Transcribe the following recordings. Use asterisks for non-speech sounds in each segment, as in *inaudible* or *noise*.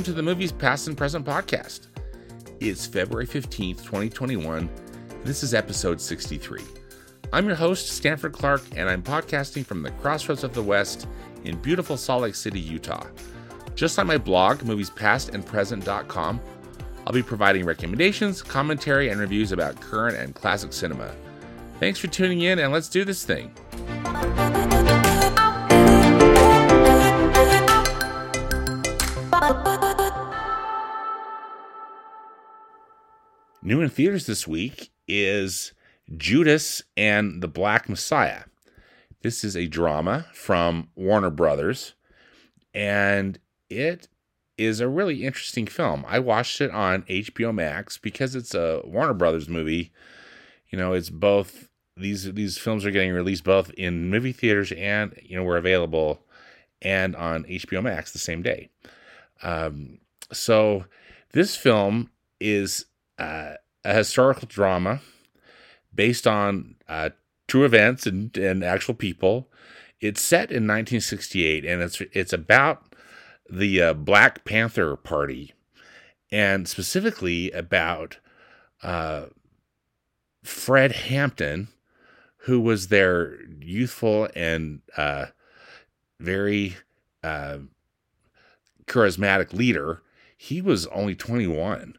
welcome to the Movies Past and Present podcast. It's February 15th, 2021. This is episode 63. I'm your host, Stanford Clark, and I'm podcasting from the crossroads of the West in beautiful Salt Lake City, Utah. Just like my blog, moviespastandpresent.com, I'll be providing recommendations, commentary, and reviews about current and classic cinema. Thanks for tuning in, and let's do this thing. New in theaters this week is Judas and the Black Messiah. This is a drama from Warner Brothers, and it is a really interesting film. I watched it on HBO Max because it's a Warner Brothers movie. You know, it's both these these films are getting released both in movie theaters and you know were available and on HBO Max the same day. Um, so this film is uh, a historical drama based on uh, true events and, and actual people. It's set in 1968, and it's it's about the uh, Black Panther Party, and specifically about uh, Fred Hampton, who was their youthful and uh, very uh, charismatic leader. He was only 21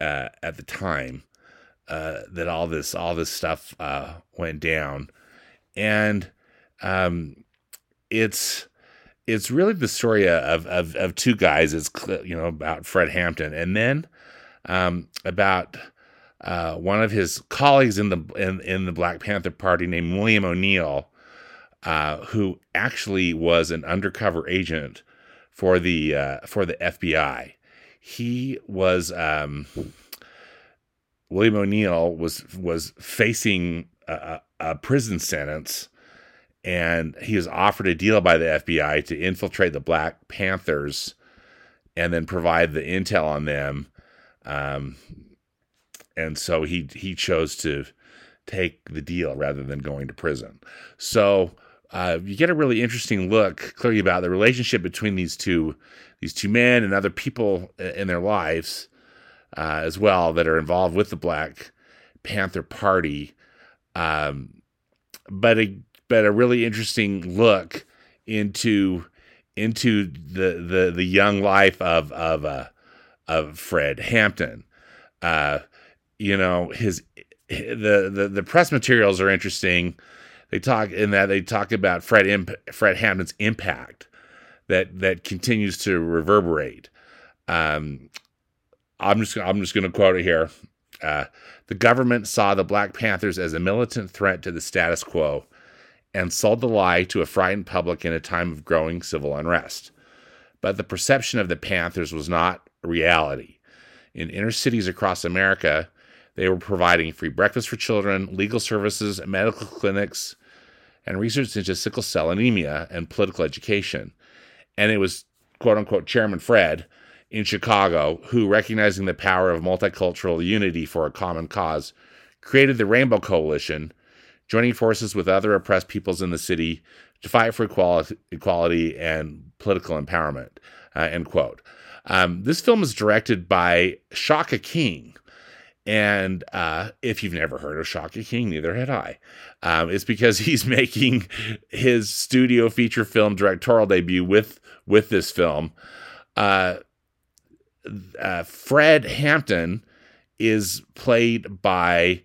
uh, at the time uh, that all this all this stuff uh, went down, and um, it's it's really the story of, of of two guys. It's you know about Fred Hampton, and then um, about uh, one of his colleagues in the in, in the Black Panther Party named William O'Neal, uh, who actually was an undercover agent for the uh, for the FBI. He was um, William O'Neal was was facing a, a prison sentence, and he was offered a deal by the FBI to infiltrate the Black Panthers, and then provide the intel on them. Um, and so he he chose to take the deal rather than going to prison. So uh, you get a really interesting look clearly about the relationship between these two these two men and other people in their lives uh, as well that are involved with the Black Panther Party. Um, but a but a really interesting look into into the the the young life of of uh, of Fred Hampton. Uh, you know his the, the the press materials are interesting. They talk in that they talk about Fred Imp- Fred Hampton's impact that that continues to reverberate. Um, I'm just I'm just going to quote it here. Uh, the government saw the Black Panthers as a militant threat to the status quo and sold the lie to a frightened public in a time of growing civil unrest. But the perception of the Panthers was not reality. In inner cities across America, they were providing free breakfast for children, legal services, medical clinics, and research into sickle cell anemia and political education. And it was quote unquote Chairman Fred in Chicago who, recognizing the power of multicultural unity for a common cause, created the Rainbow Coalition, joining forces with other oppressed peoples in the city to fight for equality, equality and political empowerment. Uh, end quote. Um, this film is directed by Shaka King. And uh, if you've never heard of Shaka King, neither had I. Um, it's because *laughs* he's making his studio feature film directorial debut with with this film. Uh, uh, Fred Hampton is played by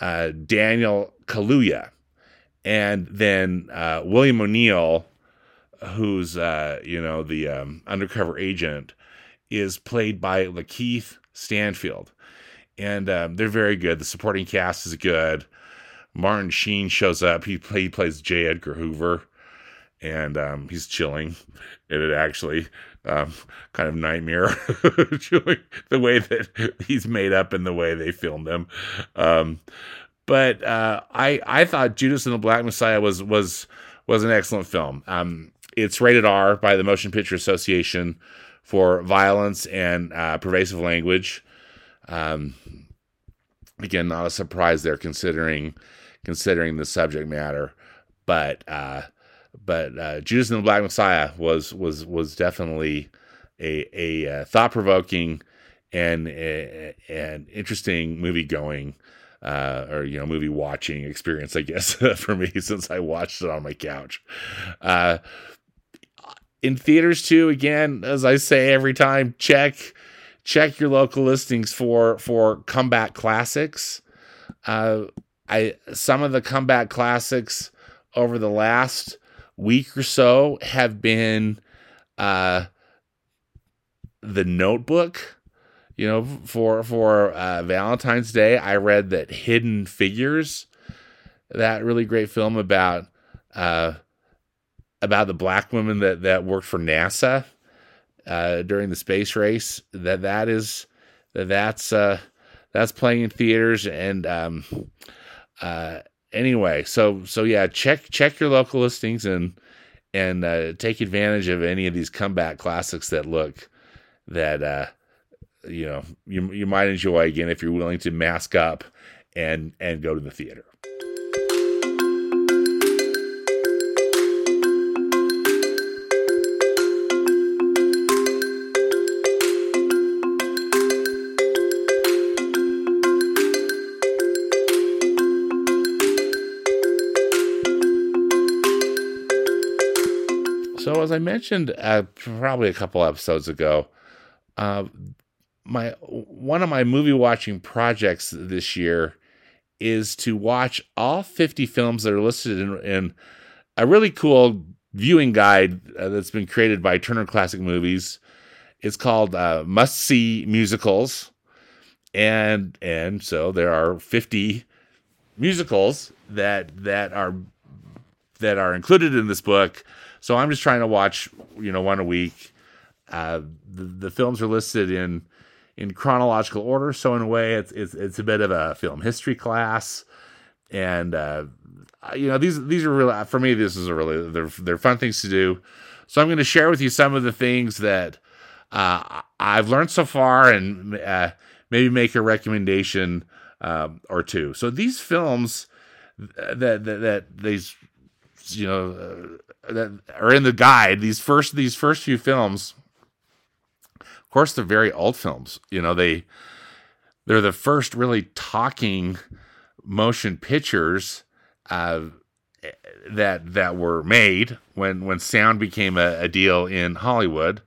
uh, Daniel Kaluuya, and then uh, William O'Neal, who's uh, you know the um, undercover agent, is played by Lakeith Stanfield, and um, they're very good. The supporting cast is good. Martin Sheen shows up. He, play, he plays J. Edgar Hoover, and um, he's chilling in it actually um, kind of nightmare *laughs* the way that he's made up and the way they filmed him. Um, but uh, I I thought Judas and the Black Messiah was was was an excellent film. Um, it's rated R by the Motion Picture Association for violence and uh, pervasive language. Um, again, not a surprise there considering considering the subject matter, but uh, but uh, Judas and the Black Messiah was was was definitely a, a uh, thought provoking and and interesting movie going uh, or you know movie watching experience, I guess, *laughs* for me since I watched it on my couch. Uh, in theaters too, again, as I say every time, check check your local listings for for comeback classics. Uh, I some of the comeback classics over the last week or so have been uh, the Notebook you know, for for uh, Valentine's Day, I read that Hidden Figures, that really great film about uh, about the black women that that worked for NASA uh, during the space race. That that is that that's uh, that's playing in theaters and um, uh, anyway. So so yeah, check check your local listings and and uh, take advantage of any of these comeback classics that look that uh, you know you you might enjoy again if you're willing to mask up and and go to the theater. So, as I mentioned uh, probably a couple episodes ago, uh, my one of my movie watching projects this year is to watch all 50 films that are listed in, in a really cool viewing guide uh, that's been created by Turner Classic Movies. It's called uh, Must See Musicals, and and so there are 50 musicals that that are that are included in this book. So I'm just trying to watch, you know, one a week. Uh, the, the films are listed in in chronological order. So in a way, it's it's it's a bit of a film history class, and uh, you know these these are really for me. This is a really they're they're fun things to do. So I'm going to share with you some of the things that uh, I've learned so far, and uh, maybe make a recommendation um, or two. So these films that that, that these you know uh, that are in the guide. These first these first few films of course, they're very old films. You know, they they're the first really talking motion pictures uh, that that were made when when sound became a, a deal in Hollywood.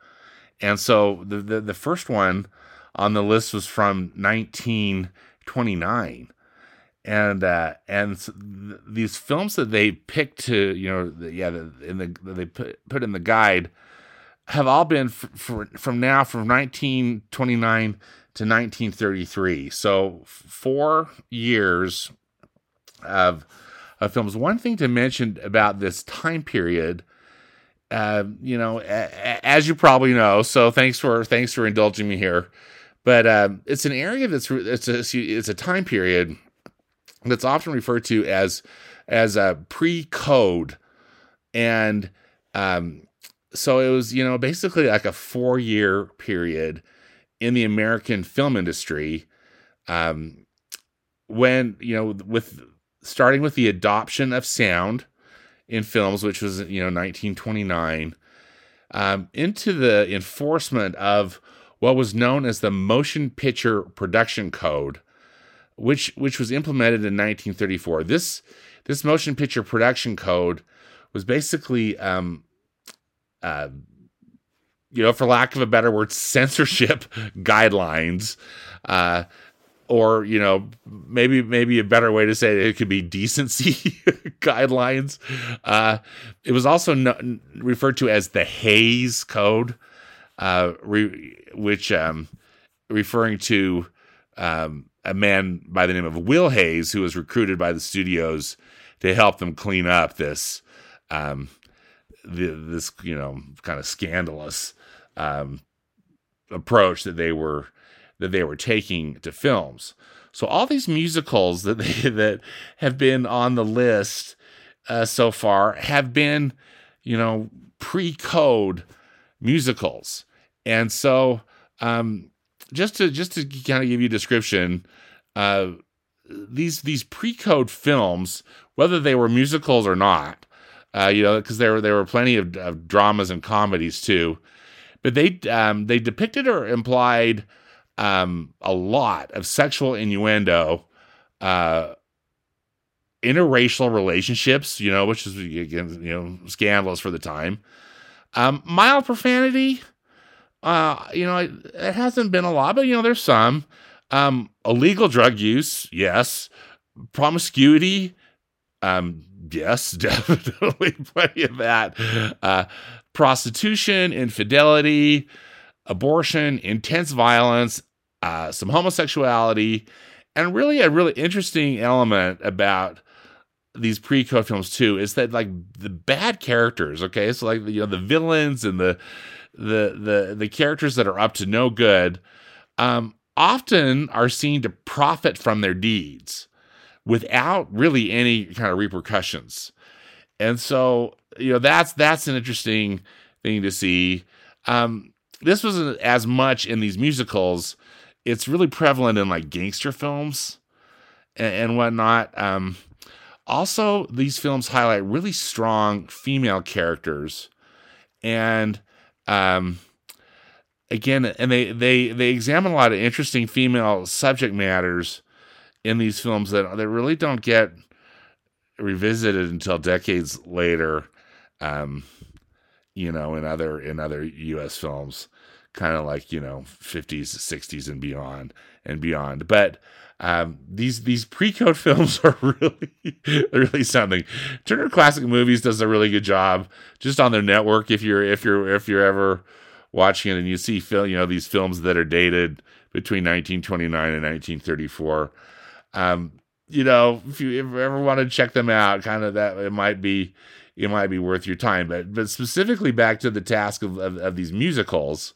And so the, the, the first one on the list was from 1929 and uh, and these films that they picked to you know yeah in the they put put in the guide have all been from now from 1929 to 1933. So four years of of films. One thing to mention about this time period, uh, you know, a, as you probably know. So thanks for thanks for indulging me here. But uh, it's an area that's it's a it's a time period that's often referred to as as a pre-code, and um, so it was, you know, basically like a four year period in the American film industry. Um, when, you know, with starting with the adoption of sound in films, which was, you know, 1929, um, into the enforcement of what was known as the Motion Picture Production Code, which which was implemented in 1934. This this Motion Picture Production Code was basically um, uh, you know, for lack of a better word, censorship *laughs* guidelines, uh, or you know, maybe maybe a better way to say it, it could be decency *laughs* guidelines. Uh, it was also no, referred to as the Hays Code, uh, re, which um, referring to um, a man by the name of Will Hays, who was recruited by the studios to help them clean up this um, the, this you know kind of scandalous um, approach that they were that they were taking to films. So all these musicals that they, *laughs* that have been on the list uh, so far have been, you know, pre-code musicals, and so um, just to just to kind of give you a description, uh, these these pre-code films, whether they were musicals or not, uh, you know, because there were there were plenty of, of, dramas and comedies too. but they um, they depicted or implied um, a lot of sexual innuendo, uh, interracial relationships, you know, which is again, you know, scandalous for the time. Um, mild profanity, uh, you know, it, hasn't been a lot, but you know, there's some. Um, illegal drug use, yes. Promiscuity, um, yes, *laughs* definitely plenty of that. Uh, prostitution, infidelity, abortion, intense violence, uh, some homosexuality, and really a really interesting element about these pre-code films too is that like the bad characters, okay, so like you know the villains and the the the the characters that are up to no good, um, often are seen to profit from their deeds without really any kind of repercussions. And so, you know, that's that's an interesting thing to see. Um, this wasn't as much in these musicals. It's really prevalent in like gangster films and, and whatnot. Um, also, these films highlight really strong female characters, and um, again, and they they they examine a lot of interesting female subject matters in these films that that really don't get revisited until decades later. Um, you know, in other in other U.S. films, kind of like you know 50s, 60s, and beyond and beyond. But um, these these pre-code *laughs* films are really really something. Turner Classic Movies does a really good job just on their network. If you're if you're if you're ever watching it and you see film, you know these films that are dated between 1929 and 1934. Um, you know, if you ever want to check them out, kind of that it might be it might be worth your time. But but specifically back to the task of of, of these musicals,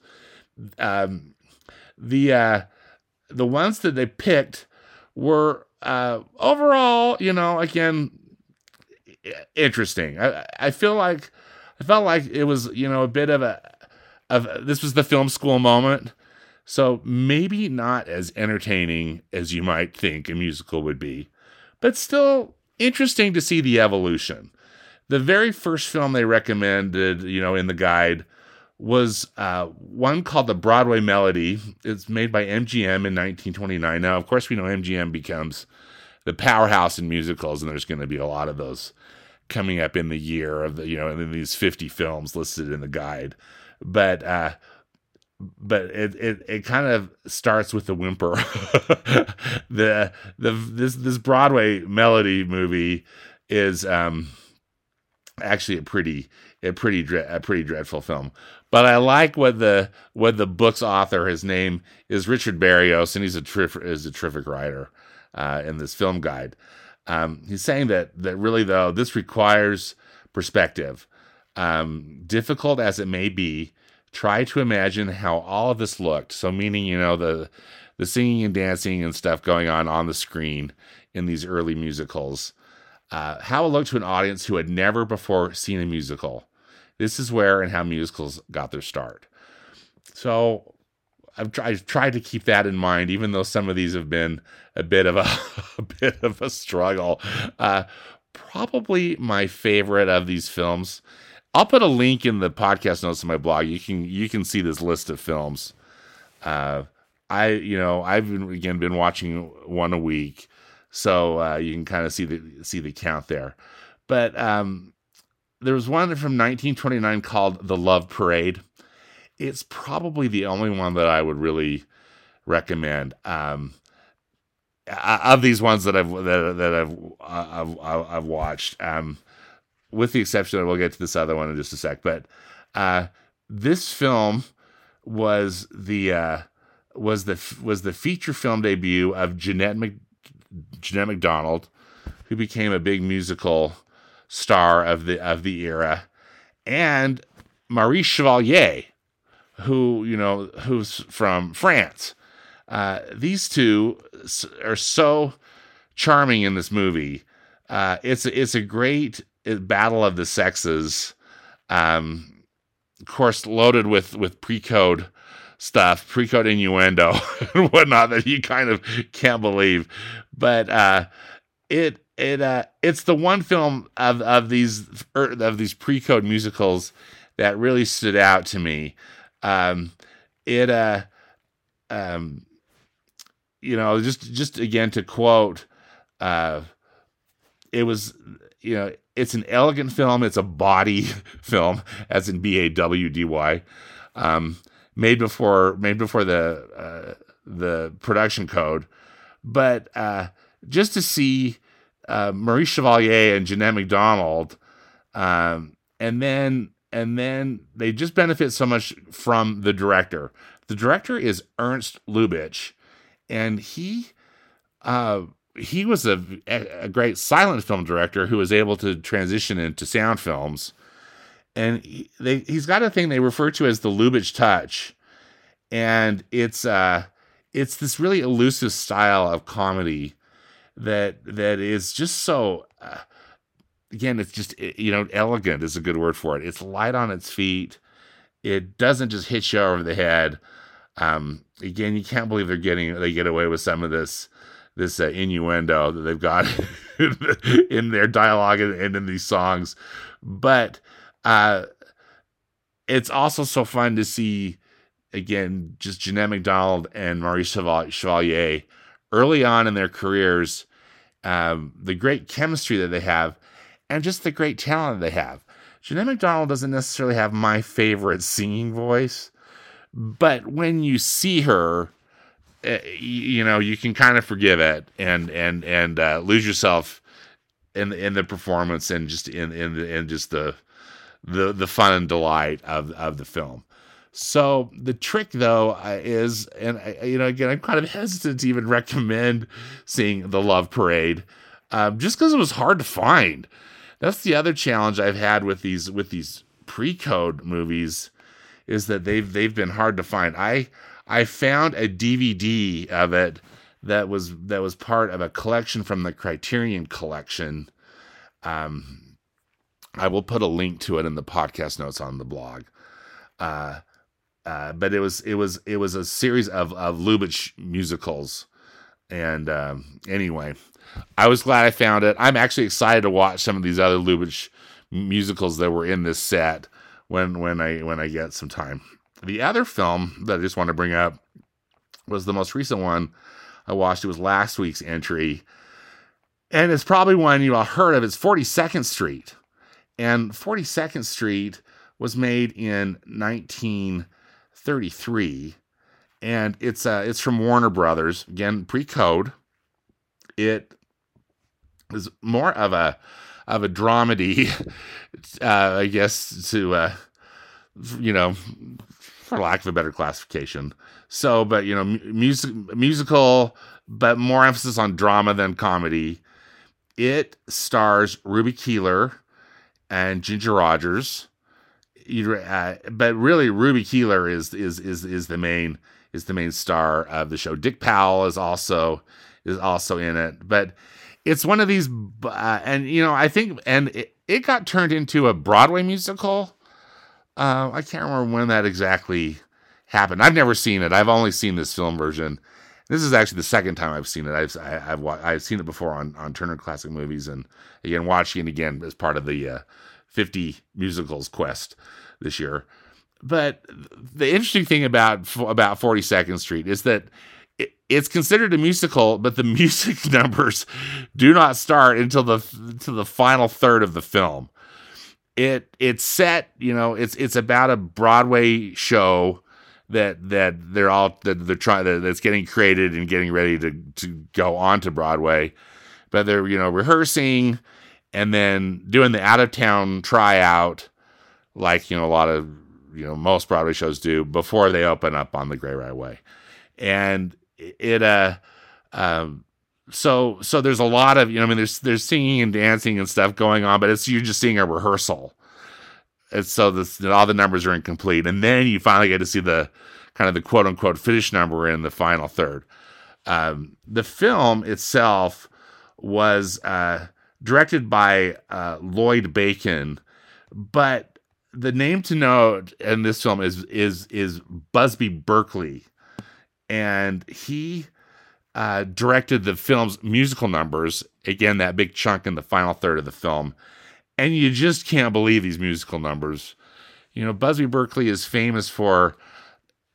um, the uh, the ones that they picked were uh, overall, you know, again, interesting. I I feel like I felt like it was you know a bit of a of this was the film school moment. So maybe not as entertaining as you might think a musical would be, but still interesting to see the evolution. The very first film they recommended, you know, in the guide was uh, one called The Broadway Melody. It's made by MGM in 1929. Now, of course, we know MGM becomes the powerhouse in musicals, and there's going to be a lot of those coming up in the year of the, you know, in these 50 films listed in the guide. But uh, but it, it it kind of starts with a whimper. *laughs* the the this this Broadway melody movie is um actually a pretty a pretty a pretty dreadful film. But I like what the what the book's author his name is Richard Barrios and he's a terrific is a terrific writer uh, in this film guide. Um, he's saying that that really though this requires perspective. Um, difficult as it may be, try to imagine how all of this looked. So, meaning, you know, the the singing and dancing and stuff going on on the screen in these early musicals. Uh, how it looked to an audience who had never before seen a musical. This is where and how musicals got their start. So, I've tried, I've tried to keep that in mind, even though some of these have been a bit of a, *laughs* a bit of a struggle. Uh, probably my favorite of these films I'll put a link in the podcast notes of my blog. You can you can see this list of films. Uh, I you know I've been, again been watching one a week, so uh, you can kind of see the see the count there. But um, there was one from 1929 called The Love Parade. It's probably the only one that I would really recommend. Um, of these ones that I've that, that I've, I've I've watched. Um, with the exception we'll get to this other one in just a sec. But uh, this film was the uh, was the was the feature film debut of Jeanette Jeanette MacDonald, who became a big musical star of the of the era, and Marie Chevalier, who you know who's from France. Uh, these two are so charming in this movie. Uh, it's it's a great battle of the sexes, um, of course, loaded with with pre-code stuff, pre-code innuendo *laughs* and whatnot that you kind of can't believe. But uh, it it uh, it's the one film of of these er, of these pre-code musicals that really stood out to me. Um, it uh, um, you know, just just again to quote, uh, it was you know, it's an elegant film. It's a body *laughs* film, as in B A W D Y, um, made before made before the uh, the production code, but uh, just to see uh, Maurice Chevalier and Jeanette MacDonald, um, and then and then they just benefit so much from the director. The director is Ernst Lubitsch, and he uh, he was a, a great silent film director who was able to transition into sound films. And he, they, he's got a thing they refer to as the Lubitsch touch, and it's uh, it's this really elusive style of comedy that that is just so. Uh, again, it's just you know elegant is a good word for it. It's light on its feet. It doesn't just hit you over the head. Um, again, you can't believe they're getting they get away with some of this this uh, innuendo that they've got *laughs* in their dialogue and, and, in these songs. But uh, it's also so fun to see, again, just Jeanette MacDonald and Maurice Chevalier early on in their careers, um, the great chemistry that they have, and just the great talent they have. Jeanette MacDonald doesn't necessarily have my favorite singing voice, but when you see her, uh, you know you can kind of forgive it and and and uh, lose yourself in in the performance and just in in in just the the the fun and delight of of the film. So the trick though is, and you know, again, I'm kind of *laughs* hesitant to even recommend seeing the Love Parade, um, just because it was hard to find. That's the other challenge I've had with these with these pre-code movies, is that they've they've been hard to find. I I found a DVD of it that was that was part of a collection from the Criterion collection. Um, I will put a link to it in the podcast notes on the blog. Uh, uh, but it was it was it was a series of of Lubitsch musicals, and um, anyway, I was glad I found it. I'm actually excited to watch some of these other Lubitsch musicals that were in this set when when I when I get some time. The other film that I just want to bring up was the most recent one I watched. It was last week's entry. And it's probably one you all heard of. It's 42nd Street. And 42nd Street was made in 1933. And it's uh, it's from Warner Brothers, again, pre-code. It is more of a of a dramedy, *laughs* uh, I guess, to uh, you know, for lack of a better classification. So, but you know, music musical, but more emphasis on drama than comedy. It stars Ruby Keeler and Ginger Rogers. Uh, but really, Ruby Keeler is is is is the main is the main star of the show. Dick Powell is also is also in it, but it's one of these, uh, and you know, I think, and it, it got turned into a Broadway musical uh, I can't remember when that exactly happened. I've never seen it. I've only seen this film version. This is actually the second time I've seen it. I've I, have i I've seen it before on on Turner Classic Movies, and again watching it again as part of the uh, 50 musicals quest this year. But the interesting thing about about 42nd Street is that it's considered a musical, but the *laughs* music numbers do not start until the to the final third of the film it it's set you know it's it's about a broadway show that that they're all that they're trying that, that's getting created and getting ready to to go on to broadway but they're you know rehearsing and then doing the out of town tryout like you know a lot of you know most broadway shows do before they open up on the Great White Way and it uh um so so there's a lot of you know I mean there's there's singing and dancing and stuff going on, but it's you're just seeing a rehearsal. And so this all the numbers are incomplete, and then you finally get to see the kind of the quote unquote finish number in the final third. Um, the film itself was uh, directed by uh, Lloyd Bacon, but the name to note in this film is is is Busby Berkeley, and he uh, directed the film's musical numbers. Again, that big chunk in the final third of the film. And you just can't believe these musical numbers. You know, Busby Berkeley is famous for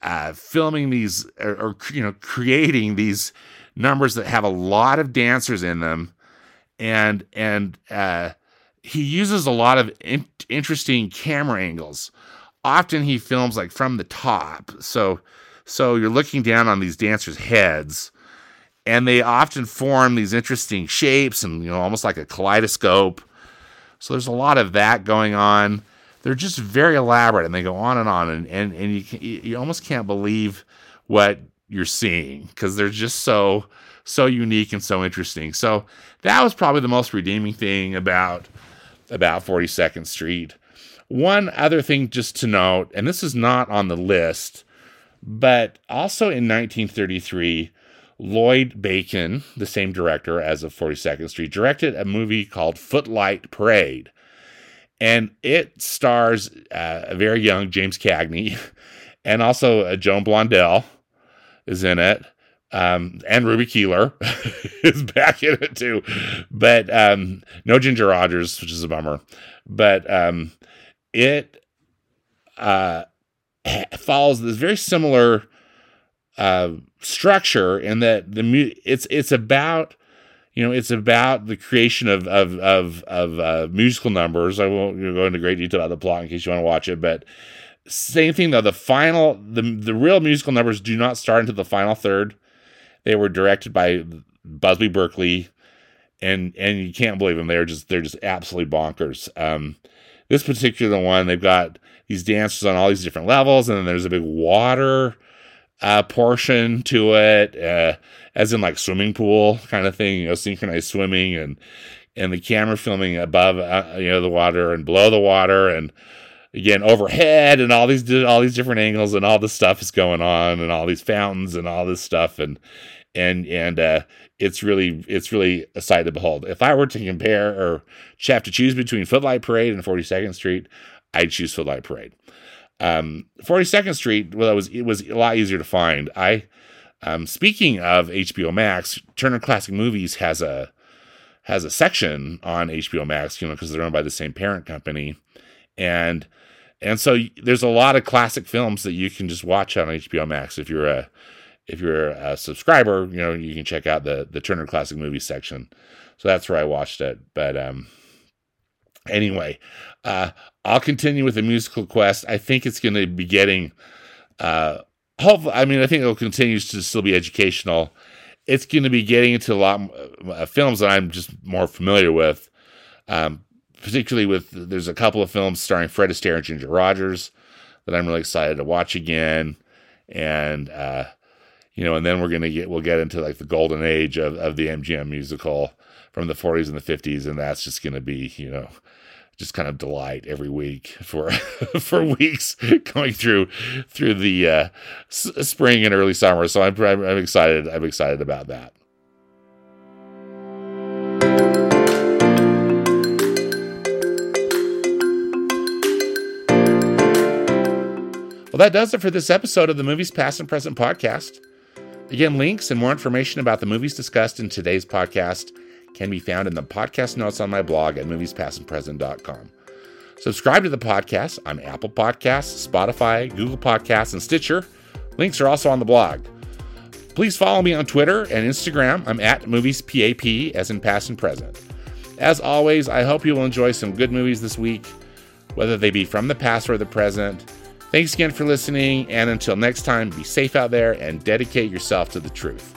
uh, filming these or, or, you know creating these numbers that have a lot of dancers in them, and and uh, he uses a lot of in- interesting camera angles. Often he films like from the top, so so you're looking down on these dancers' heads, and they often form these interesting shapes and you know almost like a kaleidoscope. So there's a lot of that going on. They're just very elaborate, and they go on and on, and and, and you can, you almost can't believe what you're seeing because they're just so so unique and so interesting. So that was probably the most redeeming thing about about 42nd Street. One other thing just to note, and this is not on the list, but also in 1933, Lloyd Bacon, the same director as of 42nd Street, directed a movie called Footlight Parade. And it stars uh, a very young James Cagney *laughs* and also uh, Joan Blondell is in it. Um, and Ruby Keeler *laughs* is back in it too. But um, no Ginger Rogers, which is a bummer. But um, it uh, follows this very similar uh, structure in that the mu- it's it's about you know it's about the creation of of of, of uh, musical numbers. I won't go into great detail about the plot in case you want to watch it, but same thing though. The final the the real musical numbers do not start until the final third. They were directed by Busby Berkeley, and and you can't believe them. They're just they're just absolutely bonkers. Um, this particular one, they've got these dancers on all these different levels, and then there's a big water uh, portion to it, uh, as in like swimming pool kind of thing, you know, synchronized swimming, and and the camera filming above, uh, you know, the water and below the water, and again overhead, and all these all these different angles, and all this stuff is going on, and all these fountains, and all this stuff, and and and uh, it's really it's really a sight to behold. If I were to compare or have to choose between Footlight Parade and 42nd Street, I'd choose Footlight Parade. Um, 42nd Street, well, it was it was a lot easier to find. I, um, speaking of HBO Max, Turner Classic Movies has a has a section on HBO Max, you know, because they're owned by the same parent company, and and so there's a lot of classic films that you can just watch on HBO Max if you're a if you're a subscriber, you know, you can check out the the Turner Classic Movies section. So that's where I watched it. But um anyway, uh I'll continue with the musical quest. I think it's going to be getting uh hopefully I mean I think it'll continue to still be educational. It's going to be getting into a lot of uh, films that I'm just more familiar with. Um particularly with there's a couple of films starring Fred Astaire and Ginger Rogers that I'm really excited to watch again. And uh you know, and then we're gonna get we'll get into like the golden age of, of the MGM musical from the 40s and the 50s, and that's just gonna be, you know, just kind of delight every week for *laughs* for weeks going through through the uh, s- spring and early summer. So I'm, I'm I'm excited. I'm excited about that. Well, that does it for this episode of the Movies Past and Present podcast. Again, links and more information about the movies discussed in today's podcast can be found in the podcast notes on my blog at moviespastandpresent.com. Subscribe to the podcast on Apple Podcasts, Spotify, Google Podcasts, and Stitcher. Links are also on the blog. Please follow me on Twitter and Instagram. I'm at moviespap, as in past and present. As always, I hope you will enjoy some good movies this week, whether they be from the past or the present. Thanks again for listening, and until next time, be safe out there and dedicate yourself to the truth.